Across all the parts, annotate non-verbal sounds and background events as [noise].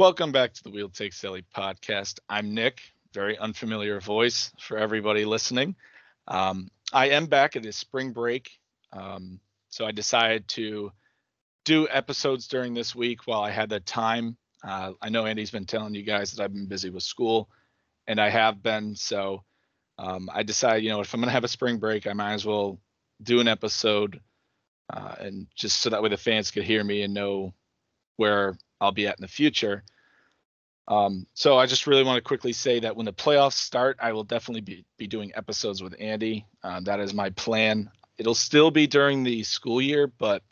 Welcome back to the Wheel Take Silly podcast. I'm Nick, very unfamiliar voice for everybody listening. Um, I am back at this spring break, um, so I decided to do episodes during this week while I had the time. Uh, I know Andy's been telling you guys that I've been busy with school, and I have been. So um, I decided, you know, if I'm going to have a spring break, I might as well do an episode, uh, and just so that way the fans could hear me and know where I'll be at in the future. Um, so I just really want to quickly say that when the playoffs start, I will definitely be, be doing episodes with Andy. Uh, that is my plan. It'll still be during the school year, but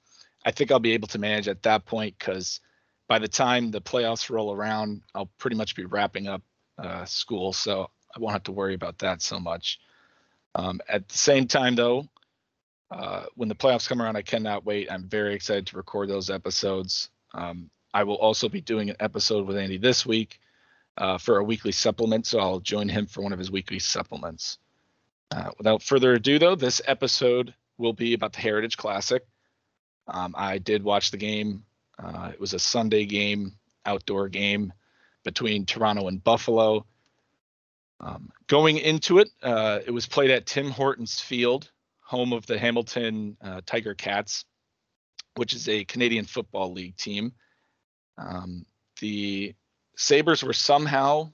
I think I'll be able to manage at that point because by the time the playoffs roll around, I'll pretty much be wrapping up uh, school, so I won't have to worry about that so much. Um, at the same time, though, uh, when the playoffs come around, I cannot wait. I'm very excited to record those episodes. Um, I will also be doing an episode with Andy this week uh, for a weekly supplement, so I'll join him for one of his weekly supplements. Uh, without further ado, though, this episode will be about the Heritage Classic. Um, I did watch the game. Uh, it was a Sunday game, outdoor game between Toronto and Buffalo. Um, going into it, uh, it was played at Tim Hortons Field, home of the Hamilton uh, Tiger Cats, which is a Canadian Football League team. Um, the Sabres were somehow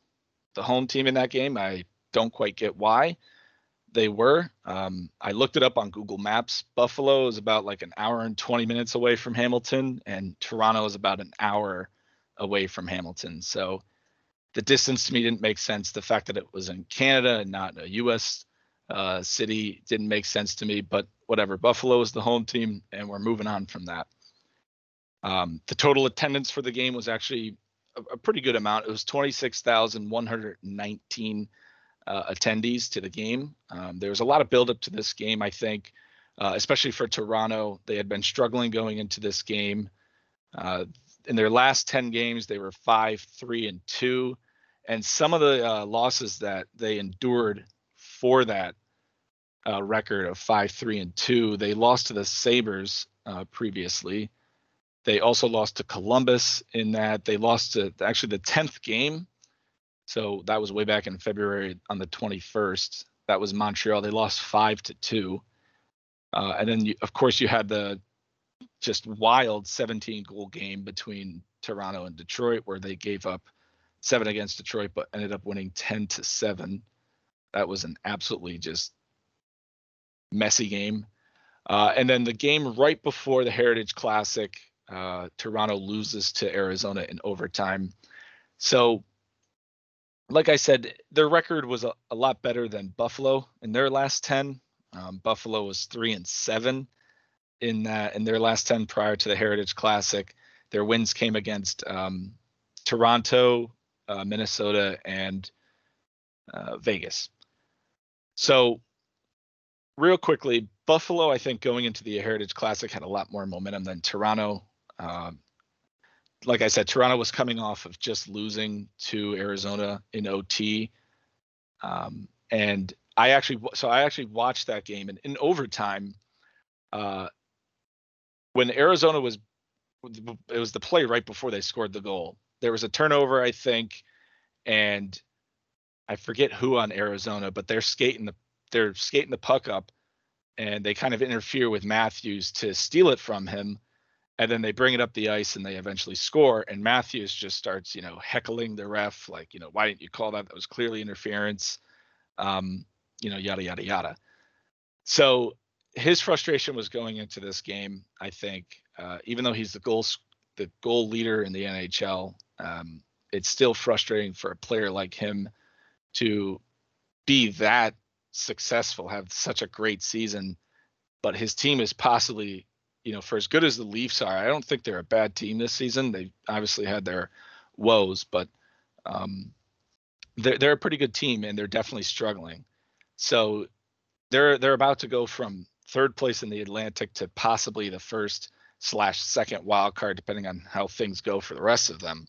the home team in that game. I don't quite get why they were. Um, I looked it up on Google Maps. Buffalo is about like an hour and 20 minutes away from Hamilton, and Toronto is about an hour away from Hamilton. So the distance to me didn't make sense. The fact that it was in Canada and not a U.S. Uh, city didn't make sense to me. But whatever, Buffalo is the home team, and we're moving on from that. Um, the total attendance for the game was actually a, a pretty good amount. It was 26,119 uh, attendees to the game. Um, there was a lot of buildup to this game, I think, uh, especially for Toronto. They had been struggling going into this game. Uh, in their last 10 games, they were 5 3 and 2. And some of the uh, losses that they endured for that uh, record of 5 3 and 2, they lost to the Sabres uh, previously. They also lost to Columbus in that they lost to actually the 10th game. So that was way back in February on the 21st. That was Montreal. They lost five to two. Uh, and then, you, of course, you had the just wild 17 goal game between Toronto and Detroit, where they gave up seven against Detroit, but ended up winning 10 to seven. That was an absolutely just messy game. Uh, and then the game right before the Heritage Classic, uh, Toronto loses to Arizona in overtime. So, like I said, their record was a, a lot better than Buffalo in their last 10. Um, Buffalo was three and seven in that in their last 10 prior to the Heritage Classic. Their wins came against um, Toronto, uh, Minnesota, and uh, Vegas. So, real quickly, Buffalo, I think going into the Heritage Classic had a lot more momentum than Toronto. Um, like I said, Toronto was coming off of just losing to Arizona in OT. Um, and I actually, so I actually watched that game and in overtime, uh, when Arizona was, it was the play right before they scored the goal. There was a turnover, I think, and I forget who on Arizona, but they're skating the they're skating the puck up, and they kind of interfere with Matthews to steal it from him and then they bring it up the ice and they eventually score and matthews just starts you know heckling the ref like you know why didn't you call that? That was clearly interference um you know yada yada yada. So his frustration was going into this game i think uh, even though he's the goal the goal leader in the nhl um, it's still frustrating for a player like him to be that successful have such a great season but his team is possibly you know, for as good as the Leafs are, I don't think they're a bad team this season. They obviously had their woes, but um, they're they're a pretty good team and they're definitely struggling. So they're they're about to go from third place in the Atlantic to possibly the first slash second wild card, depending on how things go for the rest of them.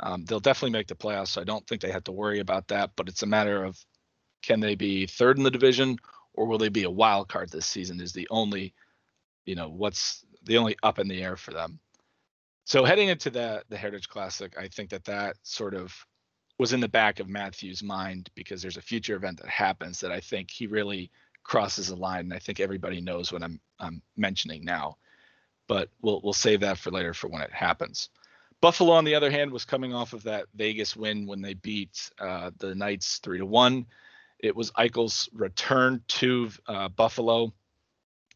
Um, they'll definitely make the playoffs, so I don't think they have to worry about that. But it's a matter of can they be third in the division or will they be a wild card this season? Is the only you know what's the only up in the air for them. So heading into the the Heritage Classic, I think that that sort of was in the back of Matthew's mind because there's a future event that happens that I think he really crosses a line, and I think everybody knows what I'm I'm mentioning now. But we'll we'll save that for later for when it happens. Buffalo, on the other hand, was coming off of that Vegas win when they beat uh, the Knights three to one. It was Eichel's return to uh, Buffalo,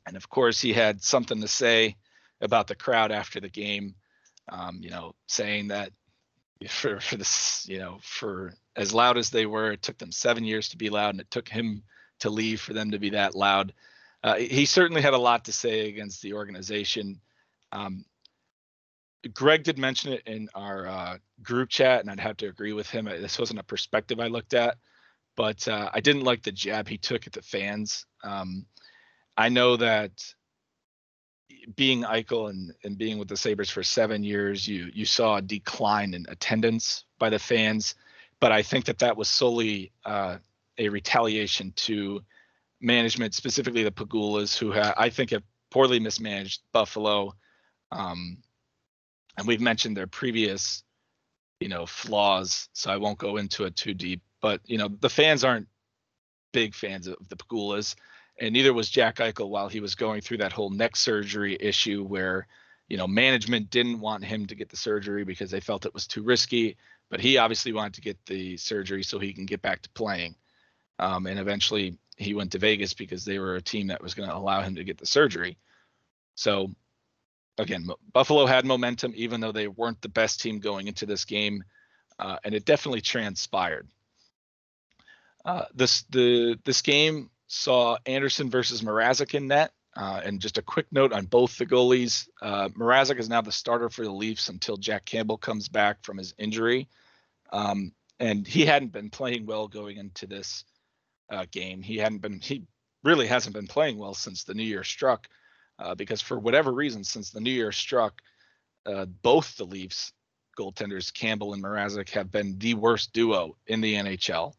and of course he had something to say about the crowd after the game. Um, you know, saying that for for this, you know, for as loud as they were, it took them seven years to be loud, and it took him to leave for them to be that loud. Uh, he certainly had a lot to say against the organization. Um, Greg did mention it in our uh, group chat, and I'd have to agree with him. This wasn't a perspective I looked at, but uh, I didn't like the jab he took at the fans. Um, I know that being Eichel and, and being with the Sabres for seven years, you you saw a decline in attendance by the fans, but I think that that was solely uh, a retaliation to management, specifically the Pegulas, who ha- I think have poorly mismanaged Buffalo. Um, and we've mentioned their previous, you know, flaws, so I won't go into it too deep. But you know, the fans aren't big fans of the Pegulas, and neither was Jack Eichel while he was going through that whole neck surgery issue, where you know management didn't want him to get the surgery because they felt it was too risky, but he obviously wanted to get the surgery so he can get back to playing. Um, and eventually he went to Vegas because they were a team that was going to allow him to get the surgery. So again, Buffalo had momentum, even though they weren't the best team going into this game, uh, and it definitely transpired. Uh, this the this game saw Anderson versus Mrazek in net, uh, and just a quick note on both the goalies. Uh, Mrazek is now the starter for the Leafs until Jack Campbell comes back from his injury, um, and he hadn't been playing well going into this uh, game. He hadn't been he really hasn't been playing well since the new year struck uh, because for whatever reason, since the new year struck, uh, both the Leafs goaltenders, Campbell and Mrazek, have been the worst duo in the NHL,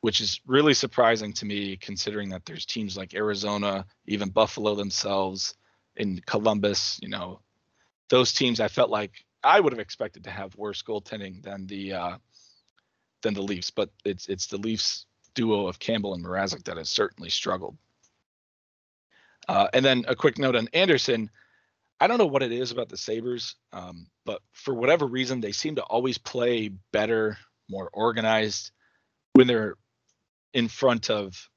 which is really surprising to me considering that there's teams like Arizona, even Buffalo themselves, in Columbus. You know, those teams I felt like I would have expected to have worse goaltending than the uh, than the Leafs, but it's it's the Leafs duo of Campbell and Mrazek that has certainly struggled. Uh, and then a quick note on Anderson. I don't know what it is about the Sabres, um, but for whatever reason, they seem to always play better, more organized when they're in front of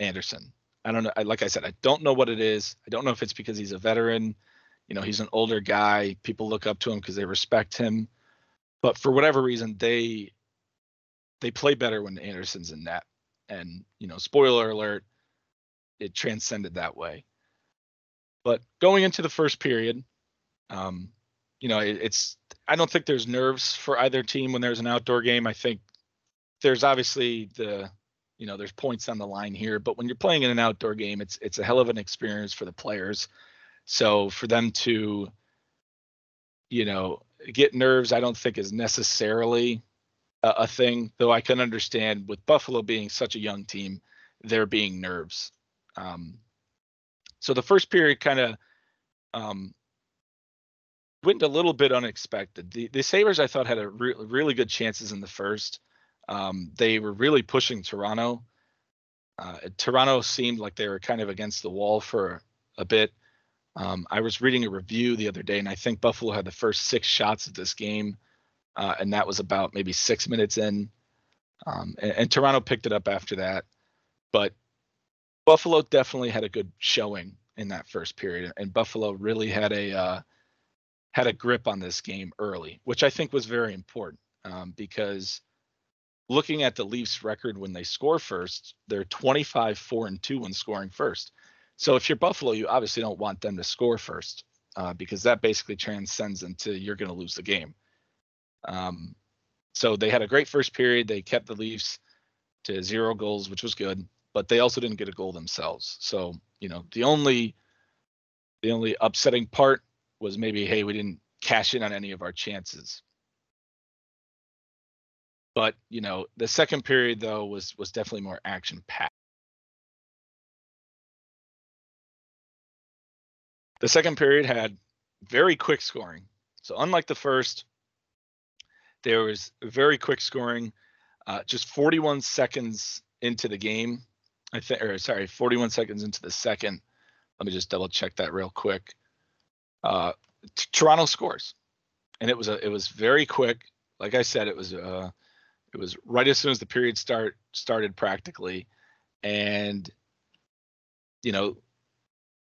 Anderson. I don't know. Like I said, I don't know what it is. I don't know if it's because he's a veteran. You know, he's an older guy. People look up to him because they respect him. But for whatever reason, they they play better when Anderson's in net. And you know, spoiler alert, it transcended that way. But going into the first period, um, you know, it, it's I don't think there's nerves for either team when there's an outdoor game. I think there's obviously the you know there's points on the line here, but when you're playing in an outdoor game, it's it's a hell of an experience for the players. So for them to you know get nerves, I don't think is necessarily a, a thing. Though I can understand with Buffalo being such a young team, there being nerves. Um, so the first period kind of um, went a little bit unexpected. The, the Sabres, I thought, had a re- really good chances in the first. Um, they were really pushing Toronto. Uh, Toronto seemed like they were kind of against the wall for a bit. Um, I was reading a review the other day, and I think Buffalo had the first six shots of this game, uh, and that was about maybe six minutes in. Um, and, and, Toronto picked it up after that. But Buffalo definitely had a good showing in that first period, and Buffalo really had a uh, had a grip on this game early, which I think was very important um, because looking at the Leafs record when they score first, they're 25 4 and 2 when scoring first. So if you're Buffalo, you obviously don't want them to score first uh, because that basically transcends into you're going to lose the game. Um, so they had a great first period. They kept the Leafs to zero goals, which was good but they also didn't get a goal themselves. So, you know, the only the only upsetting part was maybe, hey, we didn't cash in on any of our chances. But, you know, the second period though was was definitely more action packed. The second period had very quick scoring. So unlike the first, there was very quick scoring. Uh, just 41 seconds into the game, I think, or sorry, 41 seconds into the second. Let me just double check that real quick. Uh, t- Toronto scores, and it was a it was very quick. Like I said, it was uh, it was right as soon as the period start started practically, and you know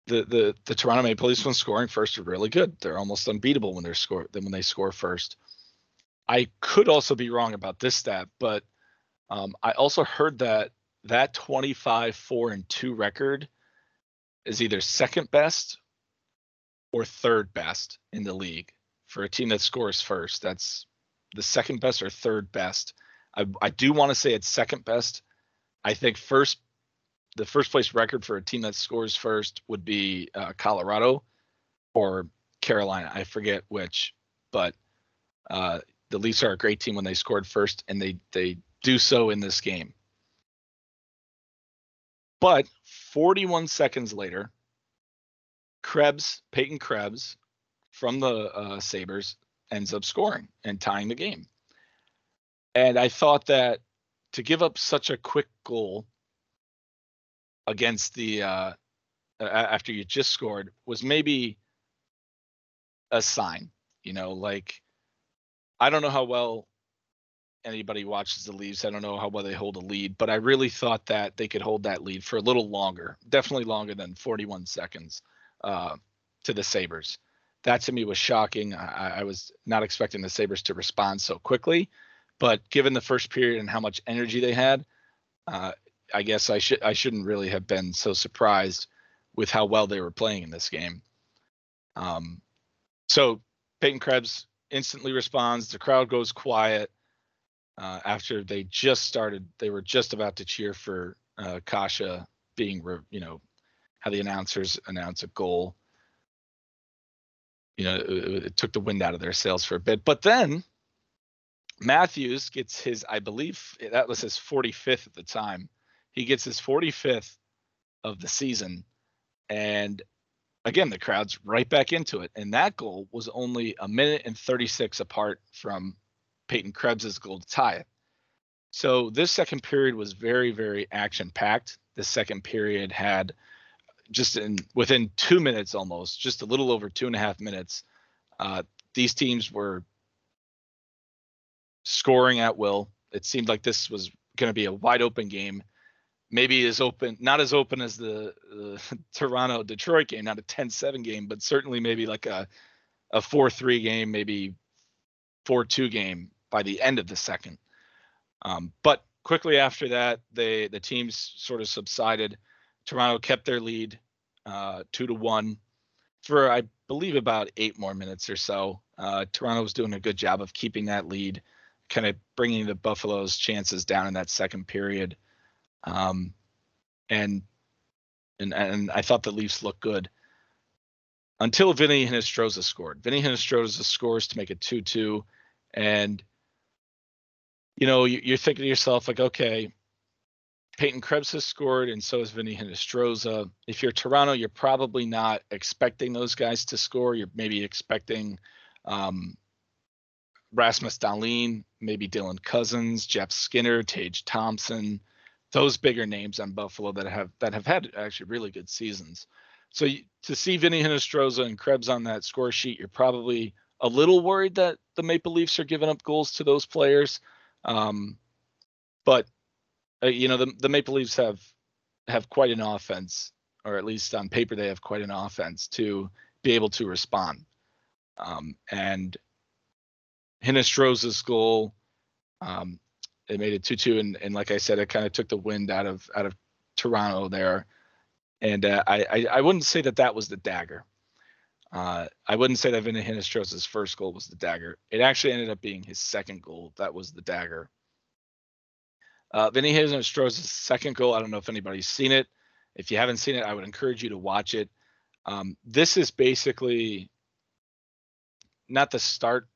the the the Toronto Maple Leafs when scoring first are really good. They're almost unbeatable when they're score then when they score first. I could also be wrong about this stat, but um, I also heard that that 25 4 and 2 record is either second best or third best in the league for a team that scores first. That's the second best or third best. I, I do want to say it's second best. I think first the first place record for a team that scores first would be uh, Colorado or Carolina. I forget which, but uh, the Leafs are a great team when they scored first, and they they do so in this game. But 41 seconds later, Krebs, Peyton Krebs, from the uh, Sabres, ends up scoring and tying the game. And I thought that to give up such a quick goal against the uh, after you just scored was maybe a sign. You know, like I don't know how well anybody watches the Leafs. I don't know how well they hold a lead, but I really thought that they could hold that lead for a little longer, definitely longer than 41 seconds uh, to the Sabres. That to me was shocking. I, I was not expecting the Sabres to respond so quickly, but given the first period and how much energy they had, uh, I guess I should I shouldn't really have been so surprised with how well they were playing in this game. Um, so Peyton Krebs instantly responds. The crowd goes quiet uh, after they just started. They were just about to cheer for uh, Kase being, re, you know, how the announcers announce a goal. You know, it, it took the wind out of their sails for a bit. But then Matthews gets his, I believe that was his 45th at the time he gets his 45th of the season. And again, the crowd's right back into it. And that goal was only a minute and 36 apart from Peyton Krebs's goal to tie it. So this second period was very, very action packed. The second period had just in within two minutes almost, just a little over two and a half minutes. Uh, these teams were scoring at will. It seemed like this was going to be a wide open game maybe as open, not as open as the, the [laughs] Toronto Detroit game, not a 10-7 game, but certainly maybe like a a 4-3 game, maybe 4-2 game by the end of the second. Um, but quickly after that, they the teams sort of subsided. Toronto kept their lead, uh, two to one, for I believe about eight more minutes or so. Uh, Toronto was doing a good job of keeping that lead, kind of bringing the Buffalo's chances down in that second period. Um, and and and I thought the Leafs looked good until Vinny Hinostroza scored. Vinny Hinostroza scores to make it two-two, and you know you're thinking to yourself like, okay, Peyton Krebs has scored, and so has Vinny Hinostroza. If you're Toronto, you're probably not expecting those guys to score. You're maybe expecting um, Rasmus Dahlin, maybe Dylan Cozens, Jeff Skinner, Tage Thompson those bigger names on Buffalo that have that have had actually really good seasons. So you, to see Vinny Hinostroza and Krebs on that score sheet, you're probably a little worried that the Maple Leafs are giving up goals to those players. Um, but uh, you know the the Maple Leafs have have quite an offense, or at least on paper they have quite an offense to be able to respond. Um, and Hinostroza's goal um, it made it two two, and and like I said, it kind of took the wind out of out of Toronto there. And uh, I, I, I wouldn't say that that was the dagger. Uh, I wouldn't say that Vinny Hinostroza's first goal was the dagger. It actually ended up being his second goal that was the dagger. Uh, Vinny Hinostroza's second goal. I don't know if anybody's seen it. If you haven't seen it, I would encourage you to watch it. Um, this is basically not the start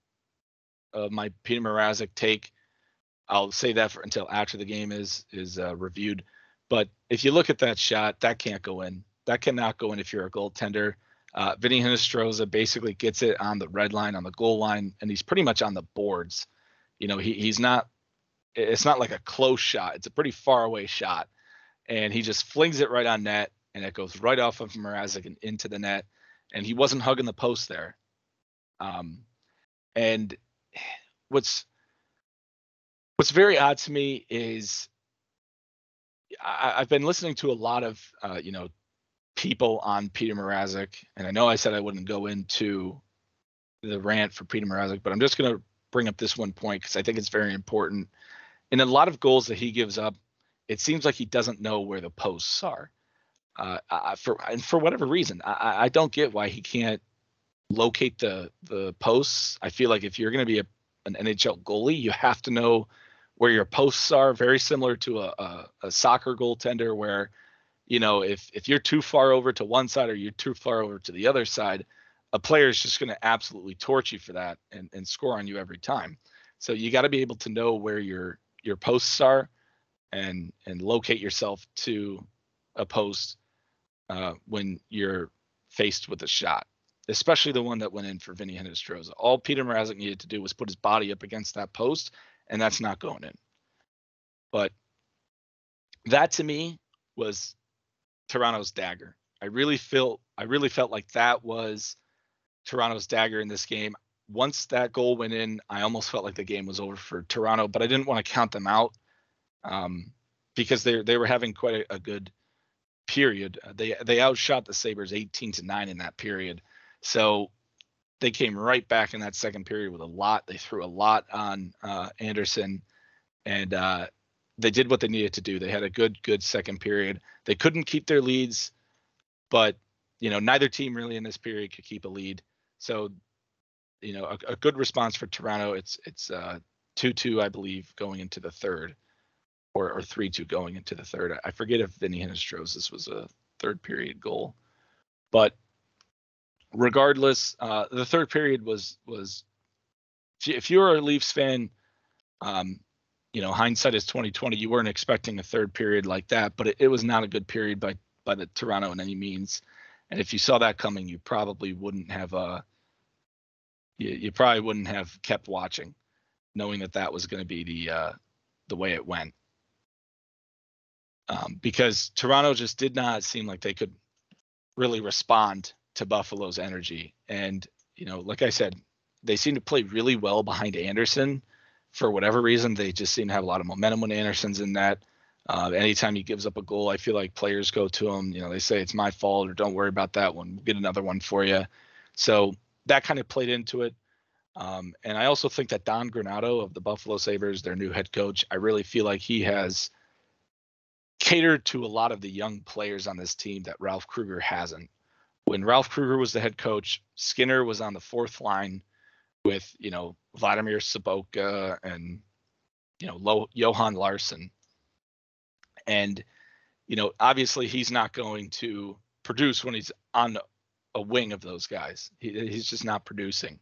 of my Peter Mrazek take I'll say that for until after the game is is uh, reviewed. But if you look at that shot, that can't go in. That cannot go in if you're a goaltender. Uh, Vinny Hinostroza basically gets it on the red line, on the goal line, and he's pretty much on the boards. You know, he, he's not. It's not like a close shot. It's a pretty far away shot, and he just flings it right on net, and it goes right off of Mrazek and into the net. And he wasn't hugging the post there. Um, and what's what's very odd to me is I, have been listening to a lot of uh, you know people on Peter Mrazek, and I know I said I wouldn't go into the rant for Peter Mrazek, but I'm just going to bring up this one point because I think it's very important. In a lot of goals that he gives up, it seems like he doesn't know where the posts are. Uh, I, for and for whatever reason, I, I don't get why he can't locate the the posts. I feel like if you're going to be a, an NHL goalie, you have to know where your posts are. Very similar to a, a, a soccer goaltender, where you know if if you're too far over to one side or you're too far over to the other side, a player is just going to absolutely torch you for that and, and score on you every time. So you got to be able to know where your your posts are and and locate yourself to a post uh, when you're faced with a shot, especially the one that went in for Vinny Hinostroza. All Peter Mrazek needed to do was put his body up against that post, and that's not going in. But that to me was Toronto's dagger. I really felt I really felt like that was Toronto's dagger in this game. Once that goal went in, I almost felt like the game was over for Toronto, but I didn't want to count them out um, because they they were having quite a, a good period. They they outshot the Sabres 18 to 9 in that period. So they came right back in that second period with a lot. They threw a lot on uh, Anderson and uh, they did what they needed to do. They had a good good second period. They couldn't keep their leads, but you know, neither team really in this period could keep a lead. So, you know, a, a good response for Toronto. It's it's uh, two two, I believe, going into the third, or or three two going into the third. I forget if Vinny Hinostroza was a third period goal, but regardless, uh, the third period was was if you were a Leafs fan, um, you know, hindsight is 2020. You weren't expecting a third period like that, but it, it was not a good period by by the Toronto in any means. And if you saw that coming, you probably wouldn't have uh you, you probably wouldn't have kept watching, knowing that that was going to be the uh, the way it went. Um, because Toronto just did not seem like they could really respond to Buffalo's energy. And you know, like I said, they seem to play really well behind Anderson. For whatever reason, they just seem to have a lot of momentum when Anderson's in that. Uh, anytime he gives up a goal, I feel like players go to him. You know, they say it's my fault or don't worry about that one. We'll get another one for you. So that kind of played into it. Um, and I also think that Don Granato of the Buffalo Sabres, their new head coach, I really feel like he has catered to a lot of the young players on this team that Ralph Krueger hasn't. When Ralph Krueger was the head coach, Skinner was on the fourth line with, you know, Vladimir Sobotka and, you know, Lo- Johan Larsson and, you know, obviously he's not going to produce when he's on a wing of those guys. He, he's just not producing.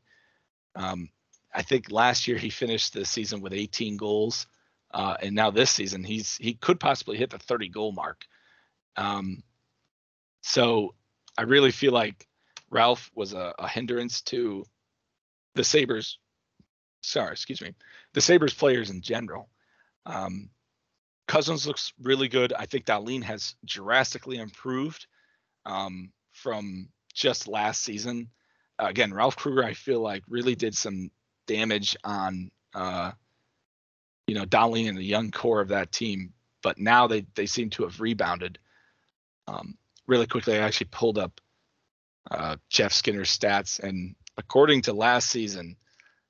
Um, I think last year he finished the season with 18 goals, uh, and now this season he's he could possibly hit the 30 goal mark. Um, so I really feel like Ralph was a, a hindrance to the Sabres. Sorry, excuse me, the Sabres players in general. Um, Cozens looks really good. I think Dahlin has drastically improved um, from just last season. Uh, again, Ralph Krueger, I feel like really did some damage on, uh, you know, Dahlin and the young core of that team. But now they they seem to have rebounded. Um, really quickly, I actually pulled up uh, Jeff Skinner's stats, and according to last season,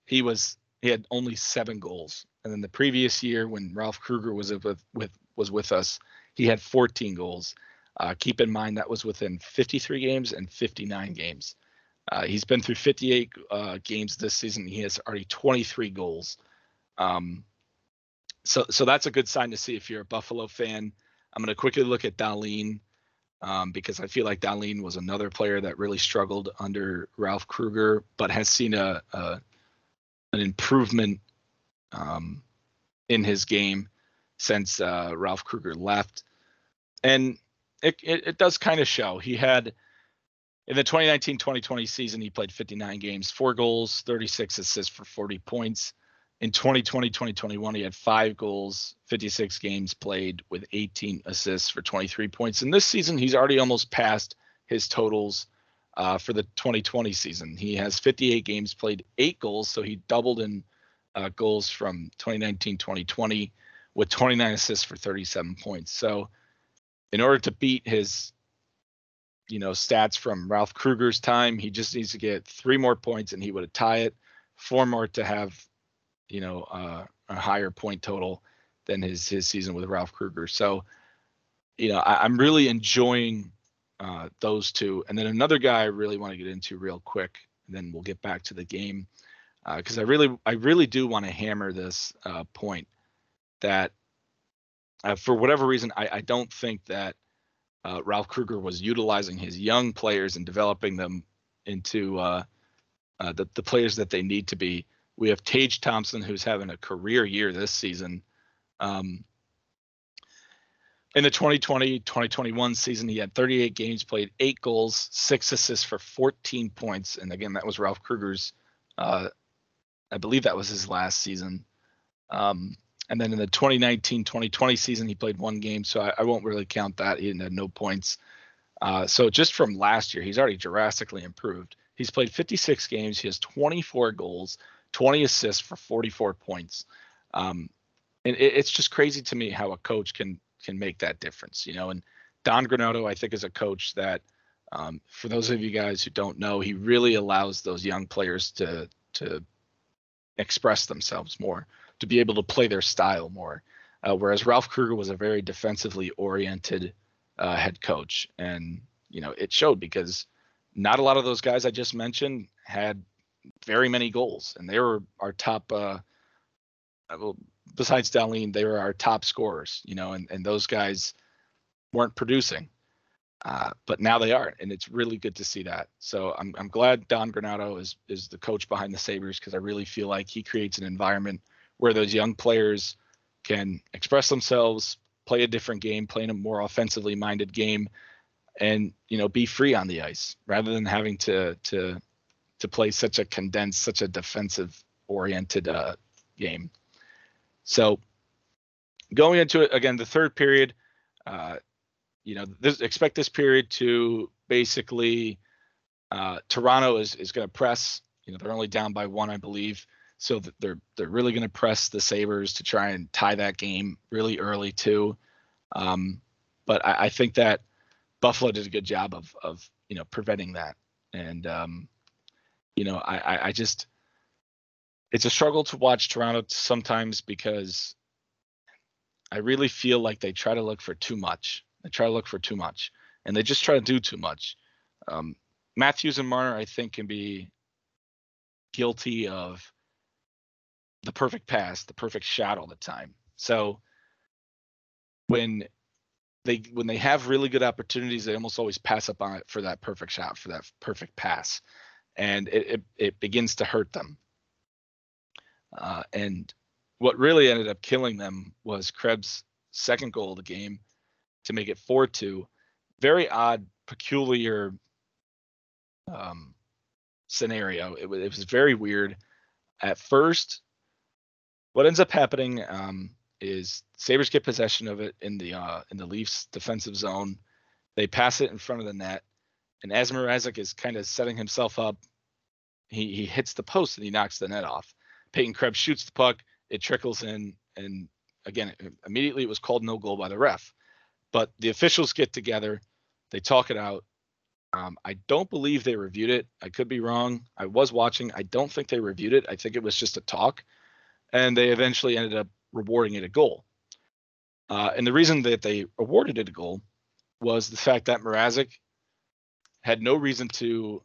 he was he had only seven goals and then the previous year, when Ralph Krueger was with, with was with us, he had 14 goals. Uh, keep in mind that was within 53 games and 59 games. Uh, he's been through 58 uh, games this season. He has already 23 goals. Um, so, so that's a good sign to see if you're a Buffalo fan. I'm going to quickly look at Dahlin um, because I feel like Dahlin was another player that really struggled under Ralph Krueger, but has seen a, a an improvement um, in his game since uh, Ralph Krueger left, and it it, it does kind of show. He had In the 2019-2020 season, he played 59 games, four goals, 36 assists for 40 points. In 2020-2021, he had five goals, 56 games played with 18 assists for 23 points. And this season, he's already almost passed his totals uh, for the 2020 season. He has 58 games played, eight goals, so he doubled in uh, goals from 2019-2020 with 29 assists for 37 points. So, in order to beat his, you know, stats from Ralph Krueger's time, he just needs to get three more points and he would tie it. Four more to have, you know, uh, a higher point total than his his season with Ralph Krueger. So, you know, I, am really enjoying uh, those two. And then another guy I really want to get into real quick, and then we'll get back to the game because uh, I really I really do want to hammer this uh, point that uh, for whatever reason I, I don't think that uh, Ralph Krueger was utilizing his young players and developing them into uh, the the players that they need to be. We have Tage Thompson who's having a career year this season. Um, in the 2020-2021 season, he had 38 games played, eight goals, six assists for 14 points, and again that was Ralph Krueger's uh, I believe that was his last season. Um, and then in the 2019-2020 season, he played one game, so I, I won't really count that. He had no points. Uh, so just from last year, he's already drastically improved. He's played 56 games. He has 24 goals, 20 assists for 44 points. Um, and it, it's just crazy to me how a coach can can make that difference, you know. And Don Granato, I think, is a coach that, um, for those of you guys who don't know, he really allows those young players to to express themselves more, to be able to play their style more. Uh, whereas Ralph Krueger was a very defensively oriented uh, head coach, and you know it showed because not a lot of those guys I just mentioned had very many goals, and they were our top. Uh, well, besides Dahlin, they were our top scorers, you know, and and those guys weren't producing. Uh, but now they are, and it's really good to see that. So I'm I'm glad Don Granato is is the coach behind the Sabres because I really feel like he creates an environment where those young players can express themselves, play a different game, playing a more offensively minded game, and you know be free on the ice rather than having to to to play such a condensed, such a defensive oriented uh, game. So going into it again, the third period. Uh, you know, this, expect this period to basically uh, Toronto is is going to press. You know, they're only down by one, I believe. So they're they're really going to press the Sabres to try and tie that game really early too. Um, but I, I, think that Buffalo did a good job of of you know preventing that. And um, you know, I, I, I just it's a struggle to watch Toronto sometimes because I really feel like they try to look for too much. They try to look for too much, and they just try to do too much. Um, Matthews and Marner, I think, can be guilty of the perfect pass, the perfect shot all the time. So when they when they have really good opportunities, they almost always pass up on it for that perfect shot, for that perfect pass, and it it, it begins to hurt them. Uh, and what really ended up killing them was Krebs' second goal of the game, to make it 4 2. Very odd, peculiar um, scenario. It, it, was very weird. At first, what ends up happening um, is Sabres get possession of it in the uh, in the Leafs defensive zone. They pass it in front of the net, and as Mrazek is kind of setting himself up, he he hits the post and he knocks the net off. Peyton Krebs shoots the puck, it trickles in, and again, immediately it was called no goal by the ref. But the officials get together, they talk it out. Um, I don't believe they reviewed it. I could be wrong. I was watching. I don't think they reviewed it. I think it was just a talk, and they eventually ended up rewarding it a goal. Uh, and the reason that they awarded it a goal was the fact that Mrazek had no reason to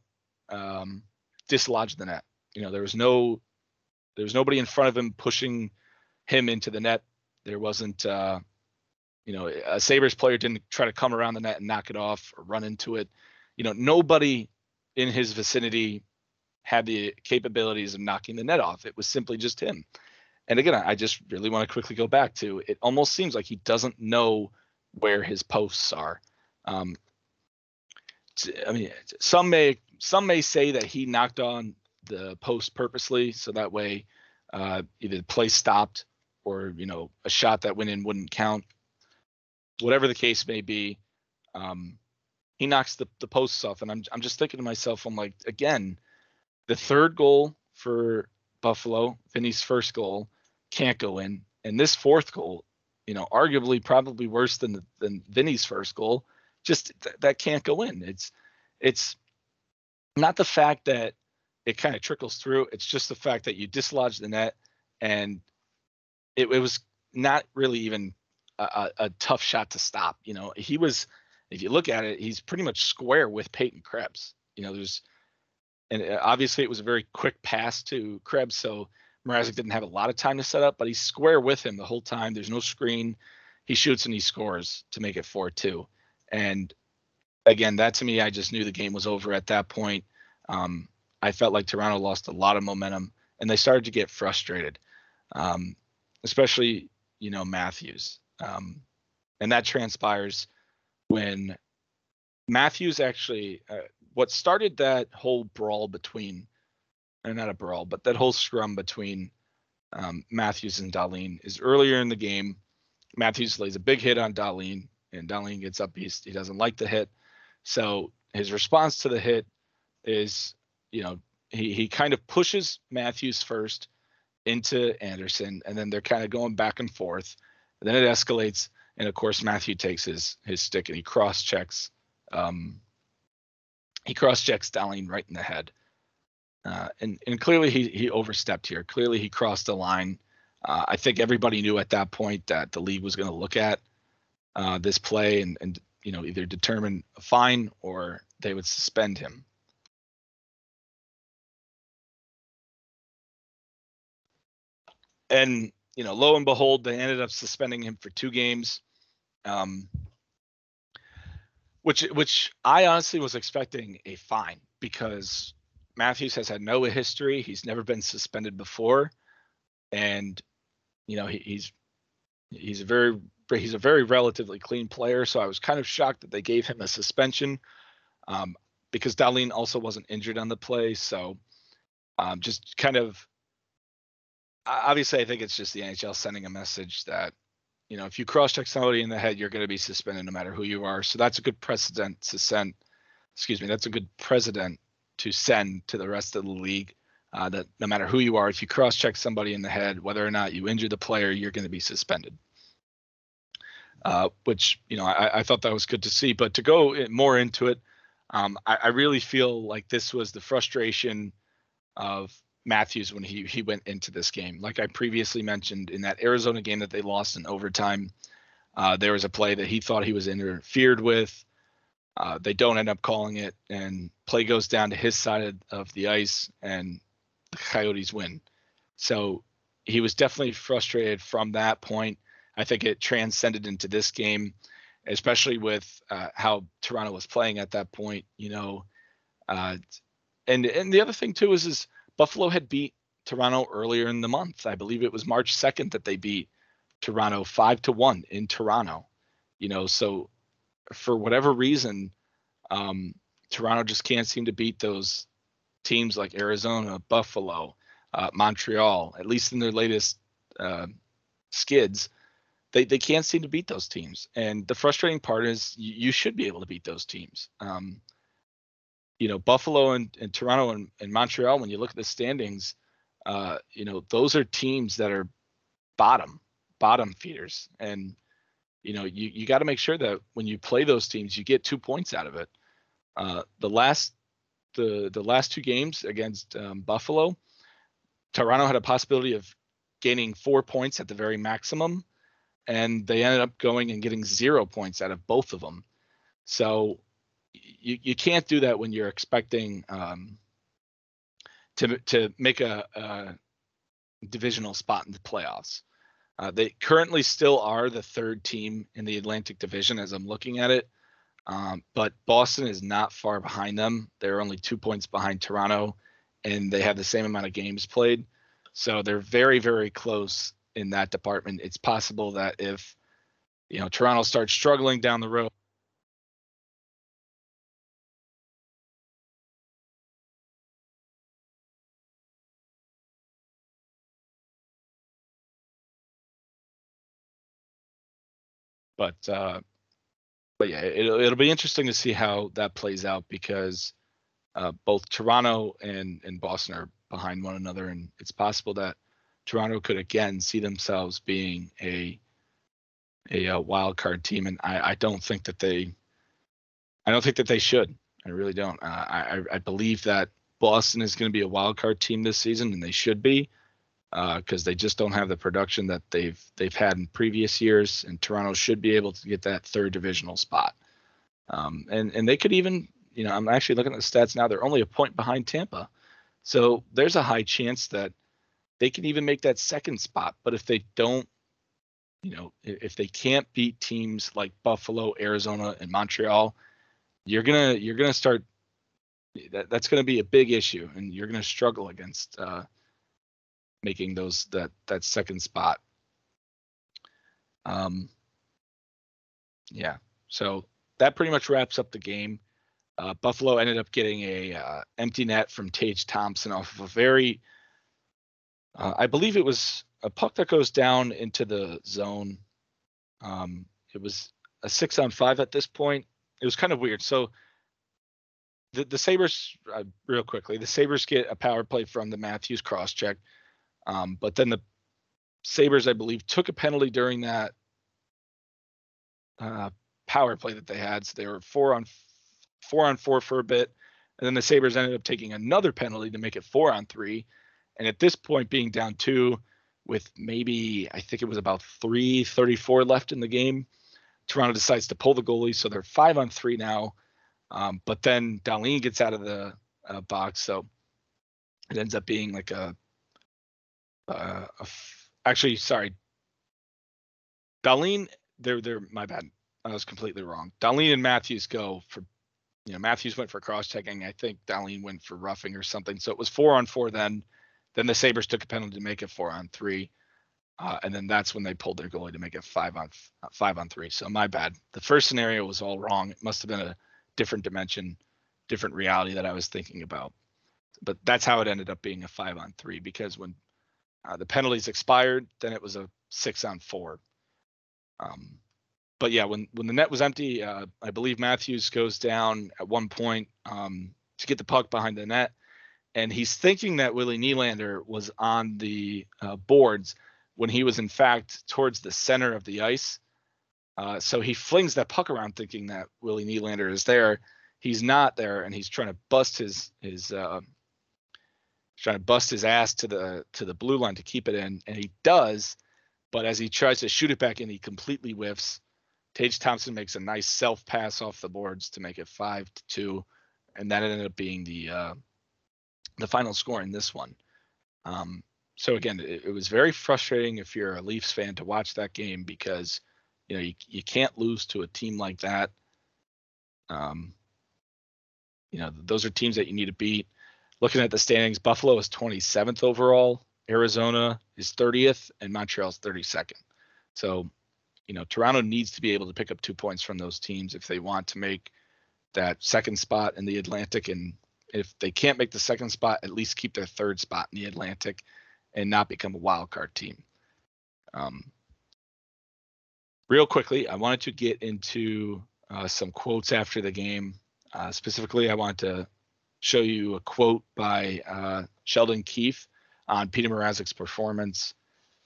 um, dislodge the net. You know, there was no, there was nobody in front of him pushing him into the net. There wasn't, uh, you know, a Sabres player didn't try to come around the net and knock it off or run into it. You know, nobody in his vicinity had the capabilities of knocking the net off. It was simply just him. And again, I just really want to quickly go back to it almost seems like he doesn't know where his posts are. Um, I mean, some may some may say that he knocked on the post purposely, so that way uh, either the play stopped or you know a shot that went in wouldn't count. Whatever the case may be, um, he knocks the the posts off, and I'm I'm just thinking to myself, I'm like, again, the third goal for Buffalo, Vinny's first goal, can't go in, and this fourth goal, you know, arguably probably worse than than Vinny's first goal just th- that can't go in. It's it's not the fact that it kind of trickles through. It's just the fact that you dislodge the net, and it, it was not really even a, a, tough shot to stop. You know, he was. If you look at it, he's pretty much square with Peyton Krebs. You know, there's, and uh, obviously it was a very quick pass to Krebs, so Mrazek didn't have a lot of time to set up, but he's square with him the whole time. There's no screen. He shoots and he scores to make it 4 2. And again, that to me, I just knew the game was over at that point. Um, I felt like Toronto lost a lot of momentum and they started to get frustrated, um, especially, you know, Matthews. Um, and that transpires when Matthews actually, uh, what started that whole brawl between, or not a brawl, but that whole scrum between um, Matthews and Dahlin is earlier in the game. Matthews lays a big hit on Dahlin and Dahlin gets up. He's, he doesn't like the hit. So his response to the hit is, you know, he, he kind of pushes Matthews first into Anderson, and then they're kind of going back and forth. And then it escalates, and of course Matthew takes his his stick and he cross checks. Um, he cross checks Dahlin right in the head, uh, and and clearly he he overstepped here. Clearly he crossed the line. Uh, I think everybody knew at that point that the league was going to look at uh, this play and, and you know either determine a fine or they would suspend him. And you know, lo and behold, they ended up suspending him for two games, um, which which I honestly was expecting a fine because Matthews has had no history. He's never been suspended before, and you know he, he's he's a very he's a very relatively clean player. So I was kind of shocked that they gave him a suspension um, because Dahlin also wasn't injured on the play. So um, just kind of obviously, I think it's just the NHL sending a message that you know if you cross check somebody in the head, you're going to be suspended no matter who you are. So that's a good precedent to send. Excuse me, that's a good precedent to send to the rest of the league. Uh, that no matter who you are, if you cross check somebody in the head, whether or not you injure the player, you're going to be suspended uh, which you know I, I, thought that was good to see. But to go more into it, um, I, I, really feel like this was the frustration of Matthews when he he went into this game. Like I previously mentioned, in that Arizona game that they lost in overtime, uh, there was a play that he thought he was interfered with. Uh, they don't end up calling it, and play goes down to his side of, of the ice, and the Coyotes win. So he was definitely frustrated from that point. I think it transcended into this game, especially with uh, how Toronto was playing at that point. You know, uh, and and the other thing too is is Buffalo had beat Toronto earlier in the month. I believe it was March second that they beat Toronto five to one in Toronto. You know, so for whatever reason, um, Toronto just can't seem to beat those teams like Arizona, Buffalo, uh, Montreal, at least in their latest uh, skids they they can't seem to beat those teams. And the frustrating part is you, you should be able to beat those teams. Um, you know, Buffalo and, and Toronto and, and, Montreal, when you look at the standings, uh, you know, those are teams that are bottom, bottom feeders. And, you know, you, you got to make sure that when you play those teams, you get two points out of it. Uh, the last the the last two games against um, Buffalo, Toronto had a possibility of gaining four points at the very maximum and they ended up going and getting zero points out of both of them. So you you can't do that when you're expecting um, to to make a, a, divisional spot in the playoffs. Uh, they currently still are the third team in the Atlantic Division as I'm looking at it, um, but Boston is not far behind them. They're only two points behind Toronto, and they have the same amount of games played. So they're very very close in that department. It's possible that if you know Toronto starts struggling down the road, but uh, but yeah, it'll it'll be interesting to see how that plays out because uh, both Toronto and and Boston are behind one another, and it's possible that Toronto could again see themselves being a a, a wild card team, and I, I don't think that they I don't think that they should. I really don't. Uh, I I believe that Boston is going to be a wild card team this season, and they should be because uh, they just don't have the production that they've they've had in previous years. And Toronto should be able to get that third divisional spot. Um, and and they could even, you know, I'm actually looking at the stats now. They're only a point behind Tampa, so there's a high chance that they can even make that second spot. But if they don't, you know, if they can't beat teams like Buffalo, Arizona, and Montreal, you're gonna you're gonna start. That, that's to be a big issue, and you're to struggle against uh, making those that that second spot. Um, yeah, so that pretty much wraps up the game. Uh, Buffalo ended up getting a uh, empty net from Tage Thompson off of a very, uh, I believe it was a puck that goes down into the zone. Um, it was a six on five at this point. It was kind of weird. So the the Sabres, uh, real quickly, the Sabres get a power play from the Matthews cross check. Um, but then the Sabres, I believe, took a penalty during that uh, power play that they had. So they were four on four on four for a bit, and then the Sabres ended up taking another penalty to make it four on three. And at this point, being down two, with maybe I think it was about three thirty-four left in the game, Toronto decides to pull the goalie, so they're five on three now. Um, but then Dahlin gets out of the uh, box, so it ends up being like a uh, actually, sorry. Dahlin, they're they're my bad. I was completely wrong. Dahlin and Matthews go for, you know, Matthews went for cross checking. I think Dahlin went for roughing or something. So it was four on four then. Then the Sabres took a penalty to make it four on three. Uh, and then that's when they pulled their goalie to make it five on uh, five on three. So my bad. The first scenario was all wrong. It must have been a different dimension, different reality that I was thinking about. But that's how it ended up being a five on three because when uh, the penalties expired, then it was a six on four. Um, but yeah, when when the net was empty, uh, I believe Matthews goes down at one point um, to get the puck behind the net, and he's thinking that Willie Nylander was on the uh, boards when he was in fact towards the center of the ice. Uh, so he flings that puck around, thinking that Willie Nylander is there. He's not there, and he's trying to bust his his uh, trying to bust his ass to the to the blue line to keep it in, and he does. But as he tries to shoot it back in, he completely whiffs. Tage Thompson makes a nice self pass off the boards to make it five to two, and that ended up being the uh, the final score in this one. Um, so again, it, it, was very frustrating if you're a Leafs fan to watch that game because you know you, you can't lose to a team like that. Um, you know those are teams that you need to beat looking at the standings, Buffalo is 27th overall, Arizona is 30th, and Montreal is 32nd. So, you know, Toronto needs to be able to pick up two points from those teams if they want to make that second spot in the Atlantic. And if they can't make the second spot, at least keep their third spot in the Atlantic and not become a wild card team. Um, real quickly, I wanted to get into uh, some quotes after the game. Uh, specifically, I want to show you a quote by uh, Sheldon Keefe on Peter Mrazek's performance.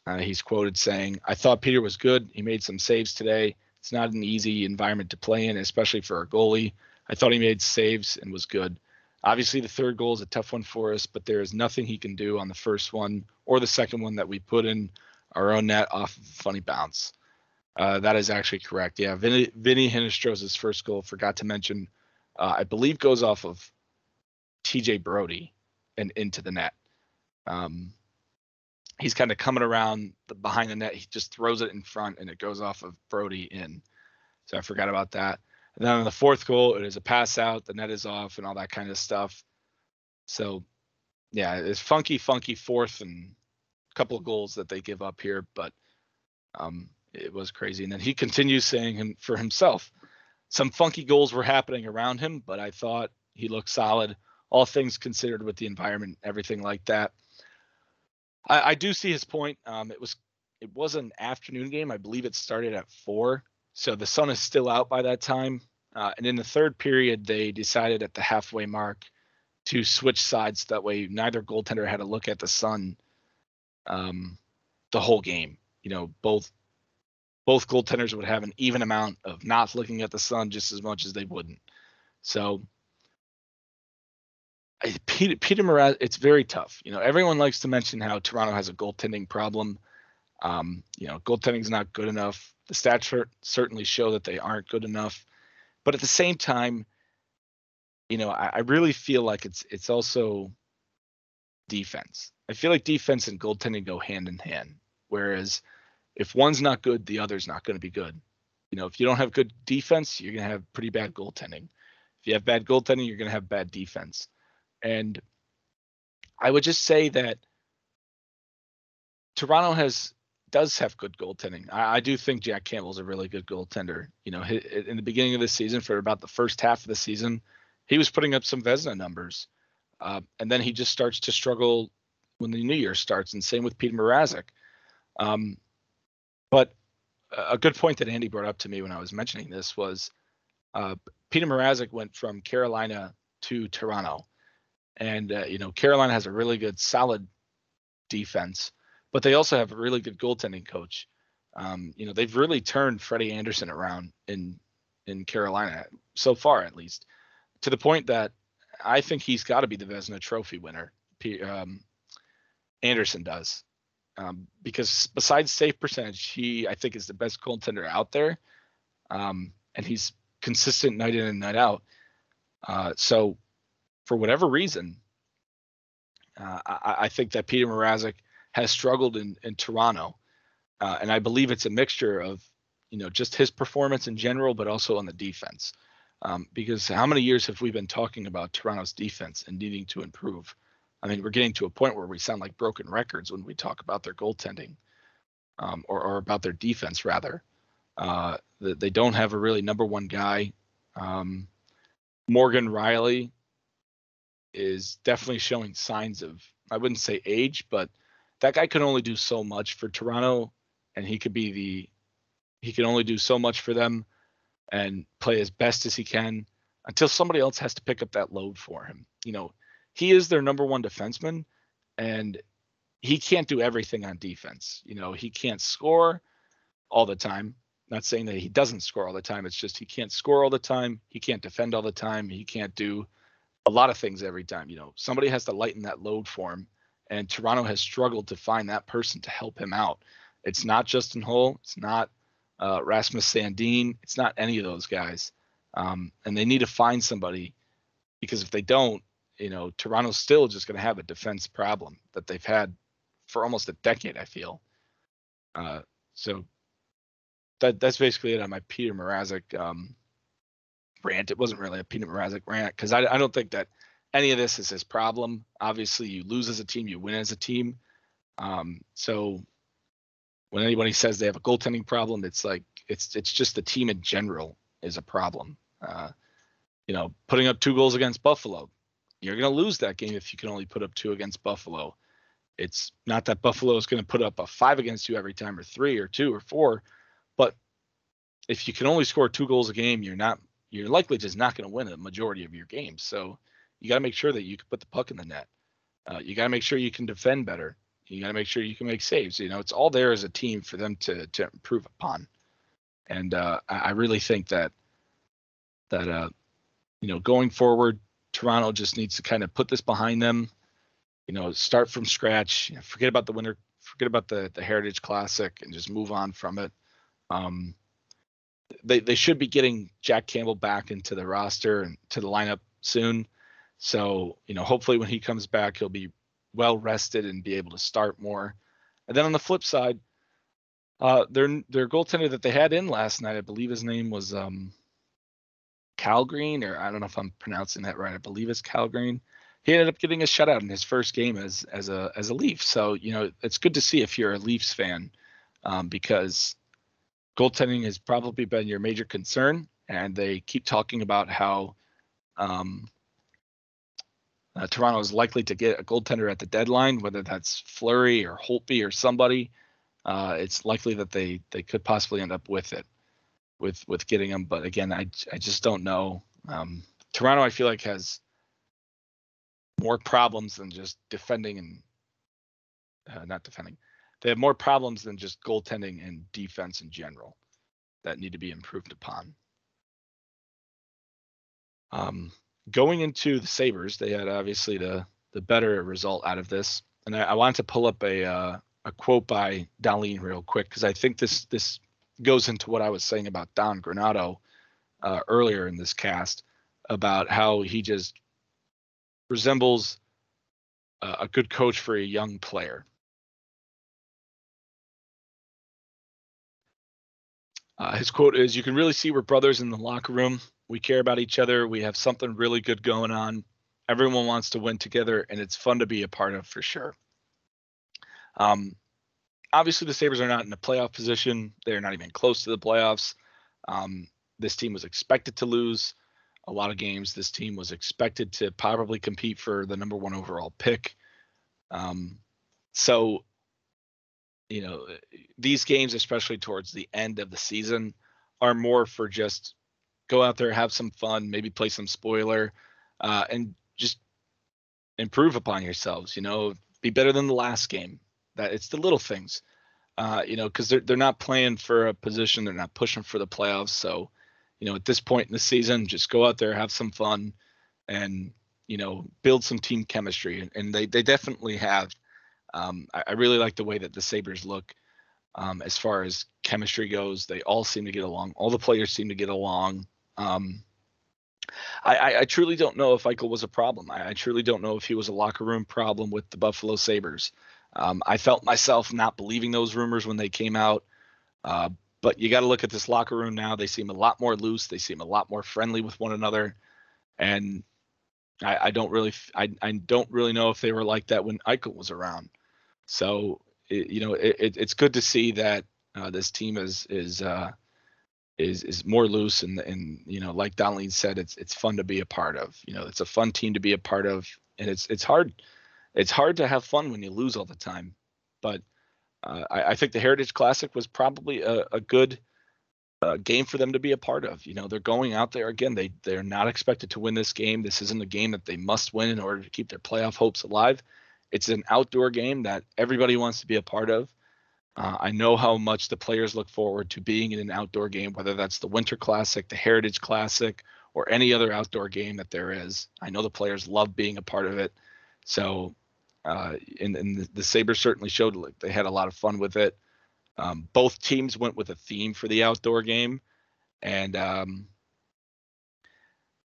Uh, he's quoted saying, I thought Peter was good. He made some saves today. It's not an easy environment to play in, especially for a goalie. I thought he made saves and was good. Obviously, the third goal is a tough one for us, but there is nothing he can do on the first one or the second one that we put in our own net off of a funny bounce. Uh, that is actually correct. Yeah, Vinny, Vinny first goal, forgot to mention, uh, I believe goes off of TJ Brodie and into the net. Um, he's kind of coming around the, behind the net. He just throws it in front and it goes off of Brodie in. So I forgot about that. And then on the fourth goal, it is a pass out, the net is off, and all that kind of stuff. So yeah, it's funky, funky fourth and a couple of goals that they give up here, but um, it was crazy. And then he continues saying him for himself, some funky goals were happening around him, but I thought he looked solid all things considered with the environment, everything like that. I, I do see his point. Um, it was it was an afternoon game. I believe it started at four, So the sun is still out by that time. Uh, and in the third period, they decided at the halfway mark to switch sides. That way, neither goaltender had to look at the sun um, the whole game. You know, both both goaltenders would have an even amount of not looking at the sun just as much as they wouldn't. So Peter Peter it's very tough. You know, everyone likes to mention how Toronto has a goaltending problem. Um, you know, goaltending's not good enough. The stats certainly show that they aren't good enough. But at the same time, you know, I, I really feel like it's it's also defense. I feel like defense and goaltending go hand in hand. Whereas if one's not good, the other's not going to be good. You know, if you don't have good defense, you're going to have pretty bad goaltending. If you have bad goaltending, you're going to have bad defense. And I would just say that Toronto has does have good goaltending. I, I do think Jack Campbell's a really good goaltender. You know, in the beginning of the season, for about the first half of the season, he was putting up some Vezina numbers, uh, and then he just starts to struggle when the new year starts. And same with Peter Mrazek. Um, but a good point that Andy brought up to me when I was mentioning this was uh, Peter Mrazek went from Carolina to Toronto, and uh, you know Carolina has a really good, solid defense, but they also have a really good goaltending coach. Um, you know they've really turned Freddie Andersen around in in Carolina so far, at least, to the point that I think he's got to be the Vezina Trophy winner. Um, Andersen does, um, because besides save percentage, he I think is the best goaltender out there, um, and he's consistent night in and night out. Uh, so for whatever reason, uh, I, I, think that Peter Mrazek has struggled in, in Toronto, uh, and I believe it's a mixture of you know just his performance in general, but also on the defense. Um, because how many years have we been talking about Toronto's defense and needing to improve? I mean, we're getting to a point where we sound like broken records when we talk about their goaltending, um, or, or, about their defense rather. Uh, they don't have a really number one guy. Um, Morgan Rielly is definitely showing signs of I wouldn't say age, but that guy can only do so much for Toronto, and he could be the he can only do so much for them and play as best as he can until somebody else has to pick up that load for him. You know, he is their number one defenseman, and he can't do everything on defense. You know, he can't score all the time. Not saying that he doesn't score all the time. It's just he can't score all the time. He can't defend all the time. He can't do a lot of things every time. You know, somebody has to lighten that load for him, and Toronto has struggled to find that person to help him out. It's not Justin Holl. It's not uh, Rasmus Sandin. It's not any of those guys, um, and they need to find somebody because if they don't, you know, Toronto's still just going to have a defense problem that they've had for almost a decade. I feel. Uh, so that that's basically it on my Peter Mrazek um, rant. It wasn't really a Peter Mrazek rant because I, I don't think that any of this is his problem. Obviously, you lose as a team, you win as a team. Um, so when anybody says they have a goaltending problem, it's like it's it's just the team in general is a problem. Uh, you know, putting up two goals against Buffalo, you're going to lose that game if you can only put up two against Buffalo. It's not that Buffalo is going to put up a five against you every time, or three, or two, or four, but if you can only score two goals a game, you're not you're likely just not going to win a majority of your games. So you got to make sure that you can put the puck in the net. Uh, you got to make sure you can defend better. You got to make sure you can make saves. You know, it's all there as a team for them to to improve upon. And uh, I, really think that that uh, you know going forward, Toronto just needs to kind of put this behind them. You know, start from scratch. Forget about the winter. Forget about the the Heritage Classic and just move on from it. Um, they they should be getting Jack Campbell back into the roster and to the lineup soon. So you know, hopefully when he comes back, he'll be well rested and be able to start more. And then on the flip side, uh, their their goaltender that they had in last night, I believe his name was um, Kallgren, or I don't know if I'm pronouncing that right. I believe it's Kallgren. He ended up getting a shutout in his first game as as a as a Leaf. So you know it's good to see if you're a Leafs fan, um, because goaltending has probably been your major concern, and they keep talking about how um, uh, Toronto is likely to get a goaltender at the deadline, whether that's Fleury or Holtby or somebody. Uh, it's likely that they they could possibly end up with it. with with getting them. But again, I I just don't know. Um, Toronto, I feel like has more problems than just defending and uh, not defending. They have more problems than just goaltending and defense in general that need to be improved upon. Um, going into the Sabres, they had obviously the the better result out of this, and I, I wanted to pull up a uh, a quote by Dahlin real quick because I think this this goes into what I was saying about Don Granato uh, earlier in this cast about how he just resembles uh, a good coach for a young player. Uh, his quote is You can really see we're brothers in the locker room. We care about each other. We have something really good going on. Everyone wants to win together, and it's fun to be a part of for sure. Um, obviously, the Sabres are not in a playoff position. They're not even close to the playoffs. Um, this team was expected to lose a lot of games. This team was expected to probably compete for the number one overall pick. Um, so you know, these games, especially towards the end of the season, are more for just go out there, have some fun, maybe play some spoiler, uh, and just improve upon yourselves. You know, be better than the last game. That it's the little things, uh, you know, because they're they're not playing for a position, they're not pushing for the playoffs. So, you know, at this point in the season, just go out there, have some fun, and you know, build some team chemistry. And they they definitely have um, I, I, really like the way that the Sabres look um, as far as chemistry goes. They all seem to get along. All the players seem to get along. Um, I, I, I, truly don't know if Eichel was a problem. I, truly don't know if he was a locker room problem with the Buffalo Sabres. Um, I felt myself not believing those rumors when they came out. Uh, but you got to look at this locker room now. They seem a lot more loose. They seem a lot more friendly with one another. And I, I don't really, I, I don't really know if they were like that when Eichel was around. So it, you know, it, it's good to see that uh, this team is is uh, is is more loose and and you know, like Dahlin said, it's it's fun to be a part of. You know, it's a fun team to be a part of, and it's it's hard it's hard to have fun when you lose all the time. But uh, I, I, think the Heritage Classic was probably a, a good uh, game for them to be a part of. You know, they're going out there again. They they're not expected to win this game. This isn't a game that they must win in order to keep their playoff hopes alive. It's an outdoor game that everybody wants to be a part of. Uh, I know how much the players look forward to being in an outdoor game, whether that's the Winter Classic, the Heritage Classic, or any other outdoor game that there is. I know the players love being a part of it. So, uh, and, and the, the Sabres certainly showed like they had a lot of fun with it. Um, both teams went with a theme for the outdoor game, and um,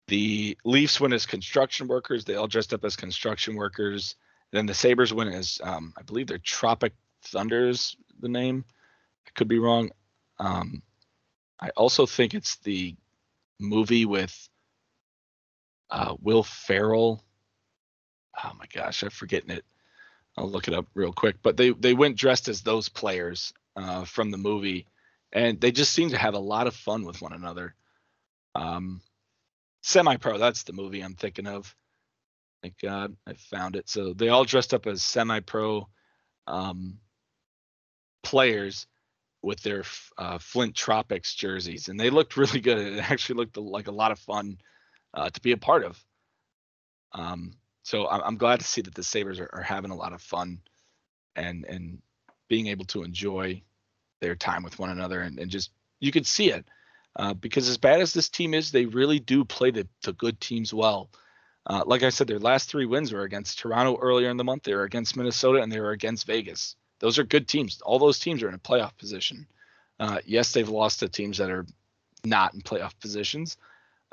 the Leafs went as construction workers. They all dressed up as construction workers then the Sabres win as um, I believe they're Tropic Thunders, the name. I could be wrong. Um, I also think it's the movie with uh, Will Ferrell. Oh my gosh, I'm forgetting it. I'll look it up real quick. But they they went dressed as those players uh, from the movie, and they just seem to have a lot of fun with one another. Um, Semi Pro, that's the movie I'm thinking of. Thank God I found it. So they all dressed up as semi-pro um, players with their uh, Flint Tropics jerseys, and they looked [laughs] really good. It actually looked like a lot of fun uh, to be a part of. Um, so I'm, glad to see that the Sabres are, are, having a lot of fun and and being able to enjoy their time with one another, and, and just you could see it uh, because as bad as this team is, they really do play the, the good teams well. Uh, like I said, their last three wins were against Toronto earlier in the month. They were against Minnesota and they were against Vegas. Those are good teams. All those teams are in a playoff position. Uh, yes, they've lost to teams that are not in playoff positions,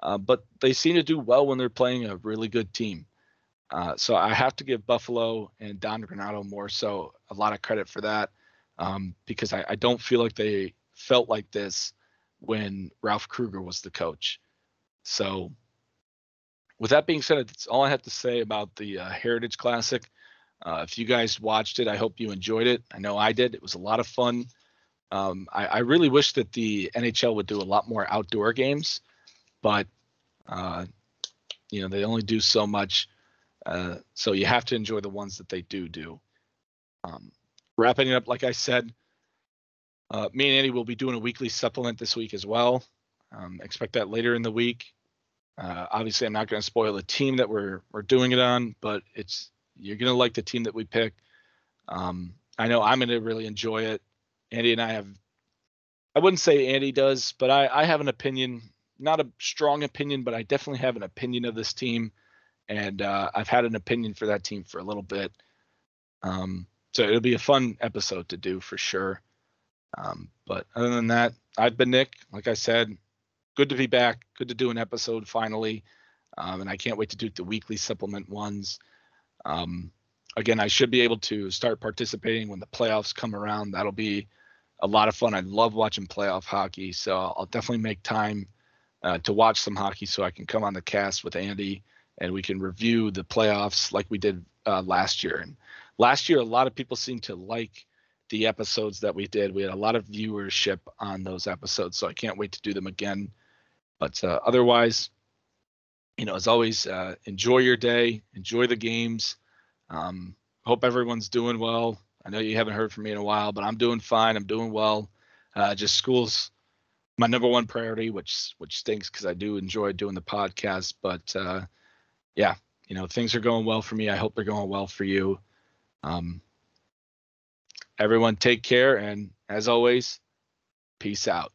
uh, but they seem to do well when they're playing a really good team. Uh, so I have to give Buffalo and Don Granato more so a lot of credit for that um, because I, I don't feel like they felt like this when Ralph Krueger was the coach. So with that being said, that's all I have to say about the uh, Heritage Classic. Uh, if you guys watched it, I hope you enjoyed it. I know I did. It was a lot of fun. Um, I, I, really wish that the NHL would do a lot more outdoor games, but uh, you know they only do so much. Uh, so you have to enjoy the ones that they do do. Um, wrapping it up, like I said, Uh, me and Andy will be doing a weekly supplement this week as well. Um, expect that later in the week. Uh, obviously, I'm not going to spoil the team that we're we're doing it on, but it's you're going to like the team that we pick. Um, I know I'm going to really enjoy it. Andy and I have, I wouldn't say Andy does, but I, I have an opinion, not a strong opinion, but I definitely have an opinion of this team. And uh, I've had an opinion for that team for a little bit. Um, so it'll be a fun episode to do for sure. Um, but other than that, I've been Nick. Like I said, good to be back. Good to do an episode finally. Um, and I can't wait to do the weekly supplement ones. Um, again, I should be able to start participating when the playoffs come around. That'll be a lot of fun. I love watching playoff hockey, so I'll definitely make time uh, to watch some hockey so I can come on the cast with Andy and we can review the playoffs like we did uh, last year. And last year, a lot of people seemed to like the episodes that we did. We had a lot of viewership on those episodes, so I can't wait to do them again. But uh, otherwise, you know, as always, uh, enjoy your day, enjoy the games. Um, hope everyone's doing well. I know you haven't heard from me in a while, but I'm doing fine. I'm doing well. Uh, just school's my number one priority, which which stinks because I do enjoy doing the podcast. But uh, yeah, you know, things are going well for me. I hope they're going well for you. Um, everyone, take care, and as always, peace out.